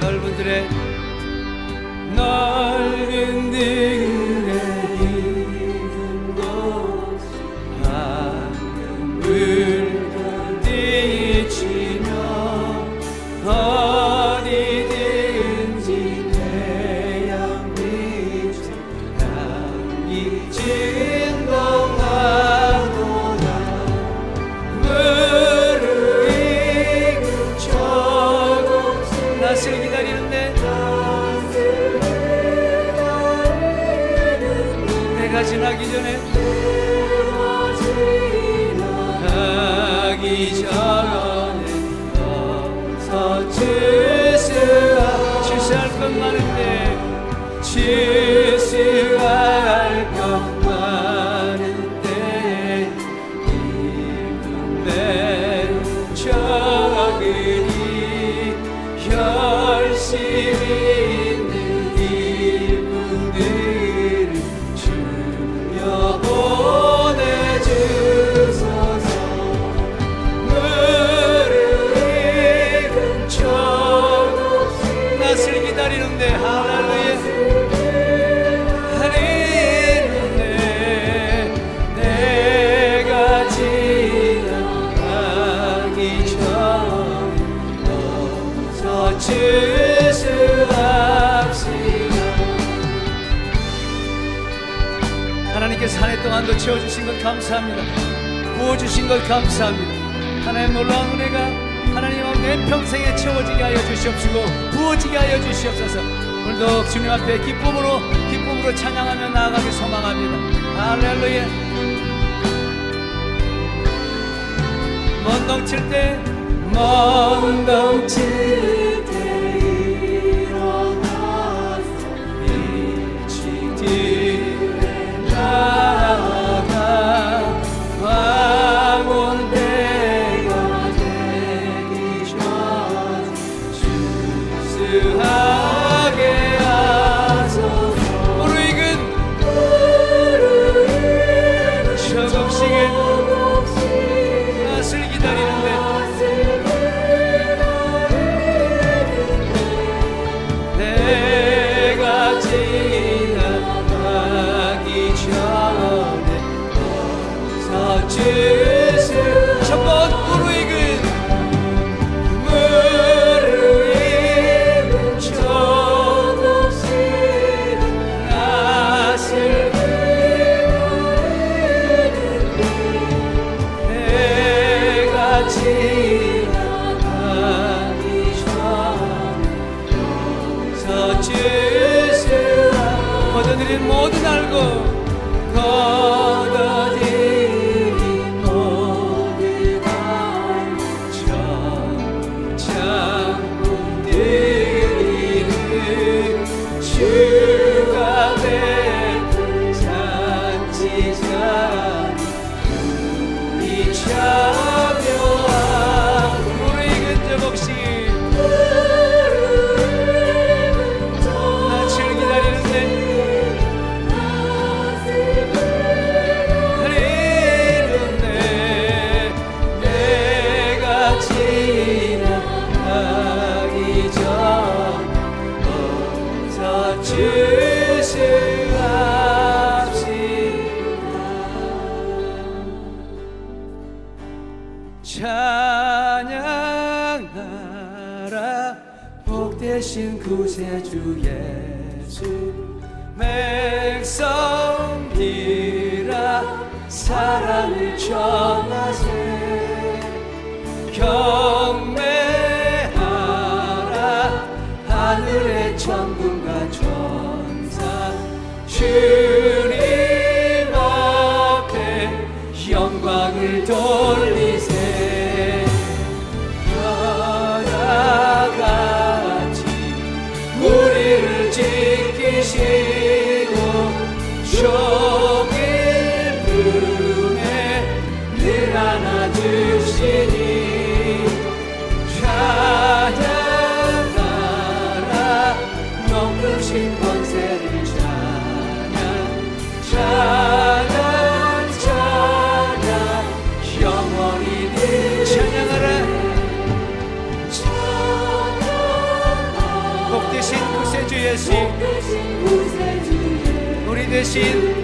넓은 들의 넓은 네 see. 동안도 채워주신 것 감사합니다. 구워주신 것 감사합니다. 하나님 놀라운 은혜가 하나님 내 평생에 채워지게 하여 주시옵시고 부어지게 하여 주시옵소서. 오늘도 주님 앞에 기쁨으로 기쁨으로 찬양하며 나아가길 소망합니다. 할렐루야. 먼 덩칠 때 먼 덩칠 모든 알고 child. 대신 우리 대신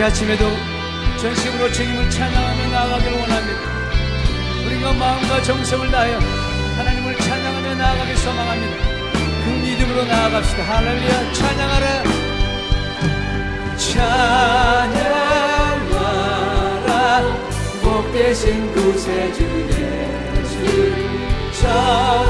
이 아침에도 전심으로 주님을 찬양하며 나아가기를 원합니다. 우리가 마음과 정성을 다하여 하나님을 찬양하며 나아가길 소망합니다. 그 믿음으로 나아갑시다. 할렐루야. 찬양하라. 찬양하라. 복되신 구세주 예수. 천사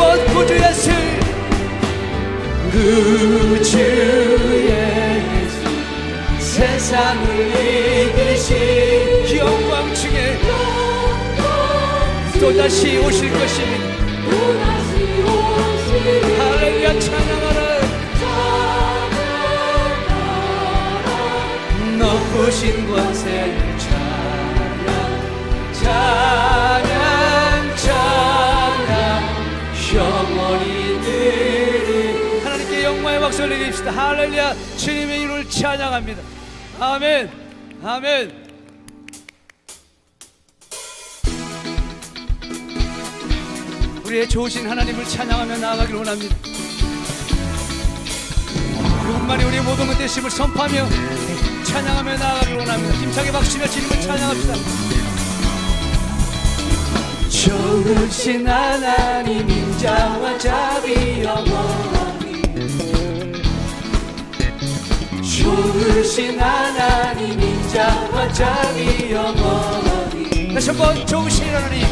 번 구주 예수. 구주 예수 세상을 이기신 영광 중에 또다시 오실 것입니다. 할렐루야 찬양하라. 높으신 권세 드립시다 할렐루야 주님의 이름을 찬양합니다 아멘 아멘 우리의 좋으신 하나님을 찬양하며 나아가길 원합니다. 그분만이 우리의 모든 것 되심을 선포하며 찬양하며 나아가길 원합니다. 힘차게 박수며 주님을 찬양합시다. 좋으신 하나님 인자와 자비 영원 히 좋으신 하나님 인자와 자비 영원히 다시 한번 좋으신 하나님.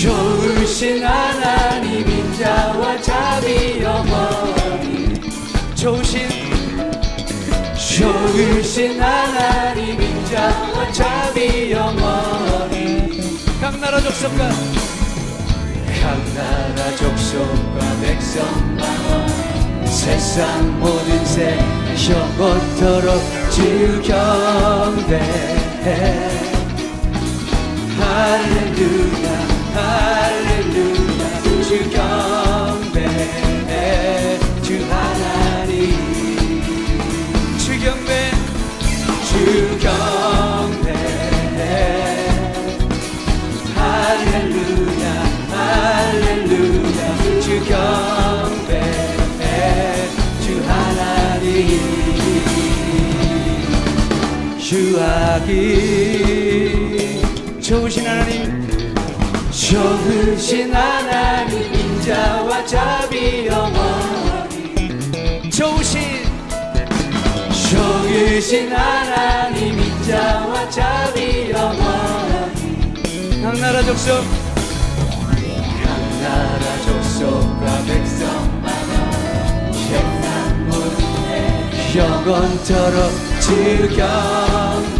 좋으신 하나님 인자와 자비 영원히 좋으신. 좋으신 하나님 인자와 자비 영원히 각 나라 족속과. 각 나라 족속과 백성만 세상 모든 새 영원토록 주 경배해 할렐루야 할렐루야 주 경배해 주하기. 좋으신 하나님. 좋으신 하나님 인자와 자비 영원히. 좋으신. 좋으신 하나님 인자와 자비 영원히. 각 나라 족속. 각 나라 족속과 백성마다 영원토록 즐겨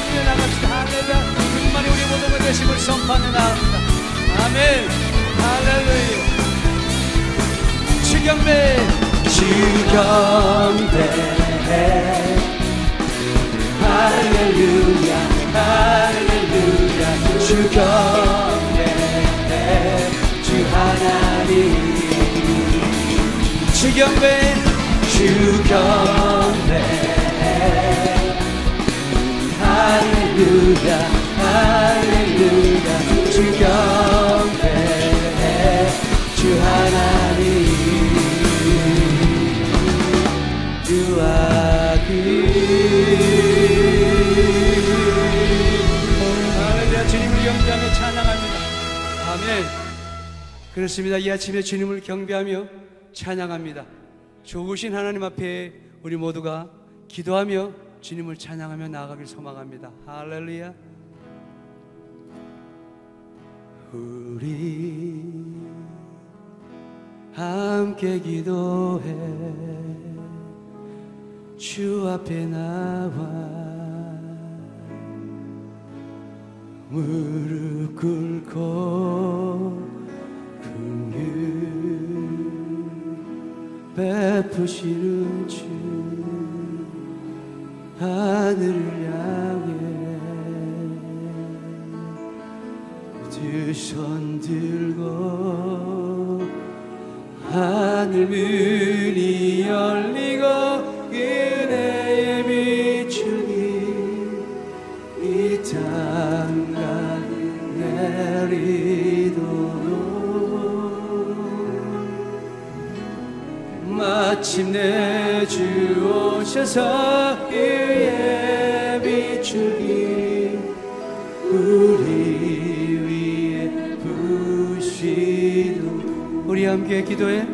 높이며 나갑시다. 할렐루야. 그만이 우리 모두가 되심을 선포하며 나갑니다. 아멘. 할렐루야. 주경배. 주경배. 할렐루야. 할렐루야. 주경배. 주 하나님. 주경배. 주경배 할렐루야 할렐루야. 주 경배 주 하나님. 할렐루야 주님을 경배하며 찬양합니다. 아멘. 그렇습니다. 이 아침에 주님을 경배하며 찬양합니다. 좋으신 하나님 앞에 우리 모두가 기도하며 주님을 찬양하며 나아가길 소망합니다. 할렐루야. 우리 함께 기도해. 주 앞에 나와 무릎 꿇고 긍휼 베푸시는 주 하늘을 향해 두손 들고 하늘 문이 열리고 그대의 비추니 이 땅가 내리도록. 마침내 주 오셔서 함께 기도해.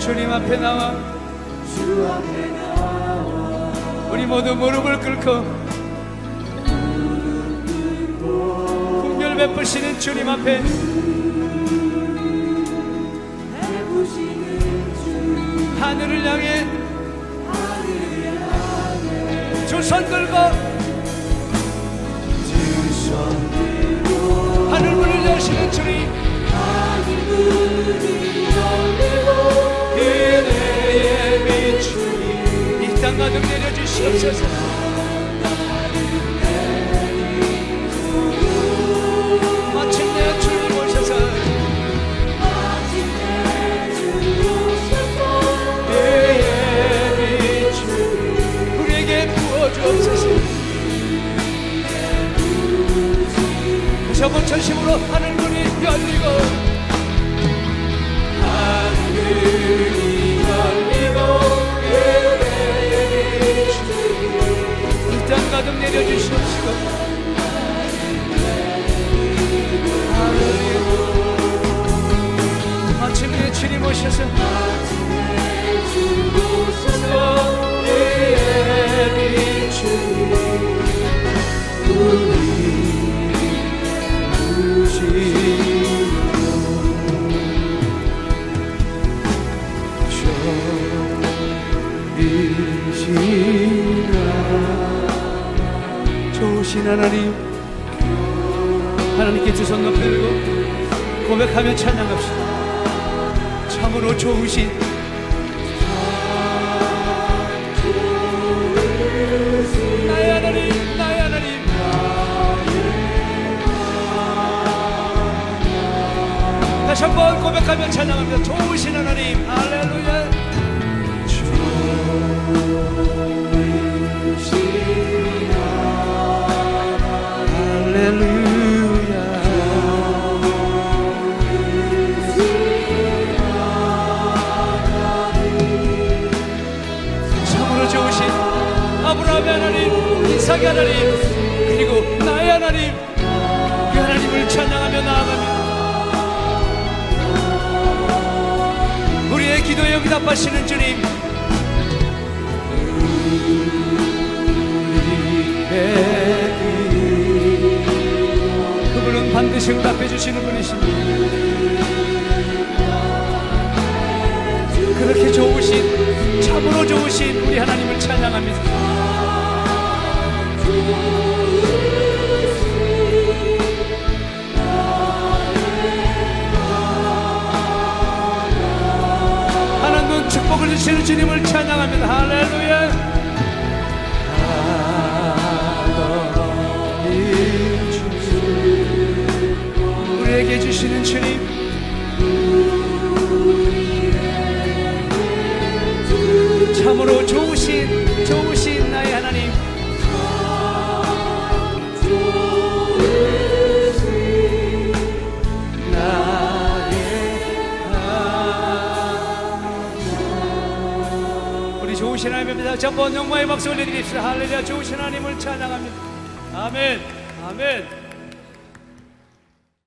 주님 앞에 나와. 주 앞에 나와 우리 모두 무릎을 꿇고 베푸시는 주님 앞에. 하늘을 향해. 두손 들고 내려주시옵소서 가득 내려주시옵시고 할렐루야. 마침내 주님 오셔서 좋으신 하나님 하나님께 두 손 높이 들고 고백하며 찬양합시다. 참으로 좋으신 나의 하나님 나의 하나님. 다시 한번 고백하며 찬양합니다. 좋으신 하나님 이삭의 하나님 그리고 나의 하나님 그 하나님을 찬양하며 나아갑니다 우리의 기도에 응답하시는 주님 반드시 응답해 주시는 분이십니다. 그렇게 좋으신 참으로 좋으신 우리 하나님을 찬양합니다. 축복을 주시는 주님을 찬양합니다. 할렐루야 우리에게 주시는 주님 참으로 좋으신 좋으신 나의 하나님 우리 좋으신 하나님입니다. 전번 영광의 박수 올려드립시다. 할렐루야 좋으신 하나님을 찬양합니다. 아멘 아멘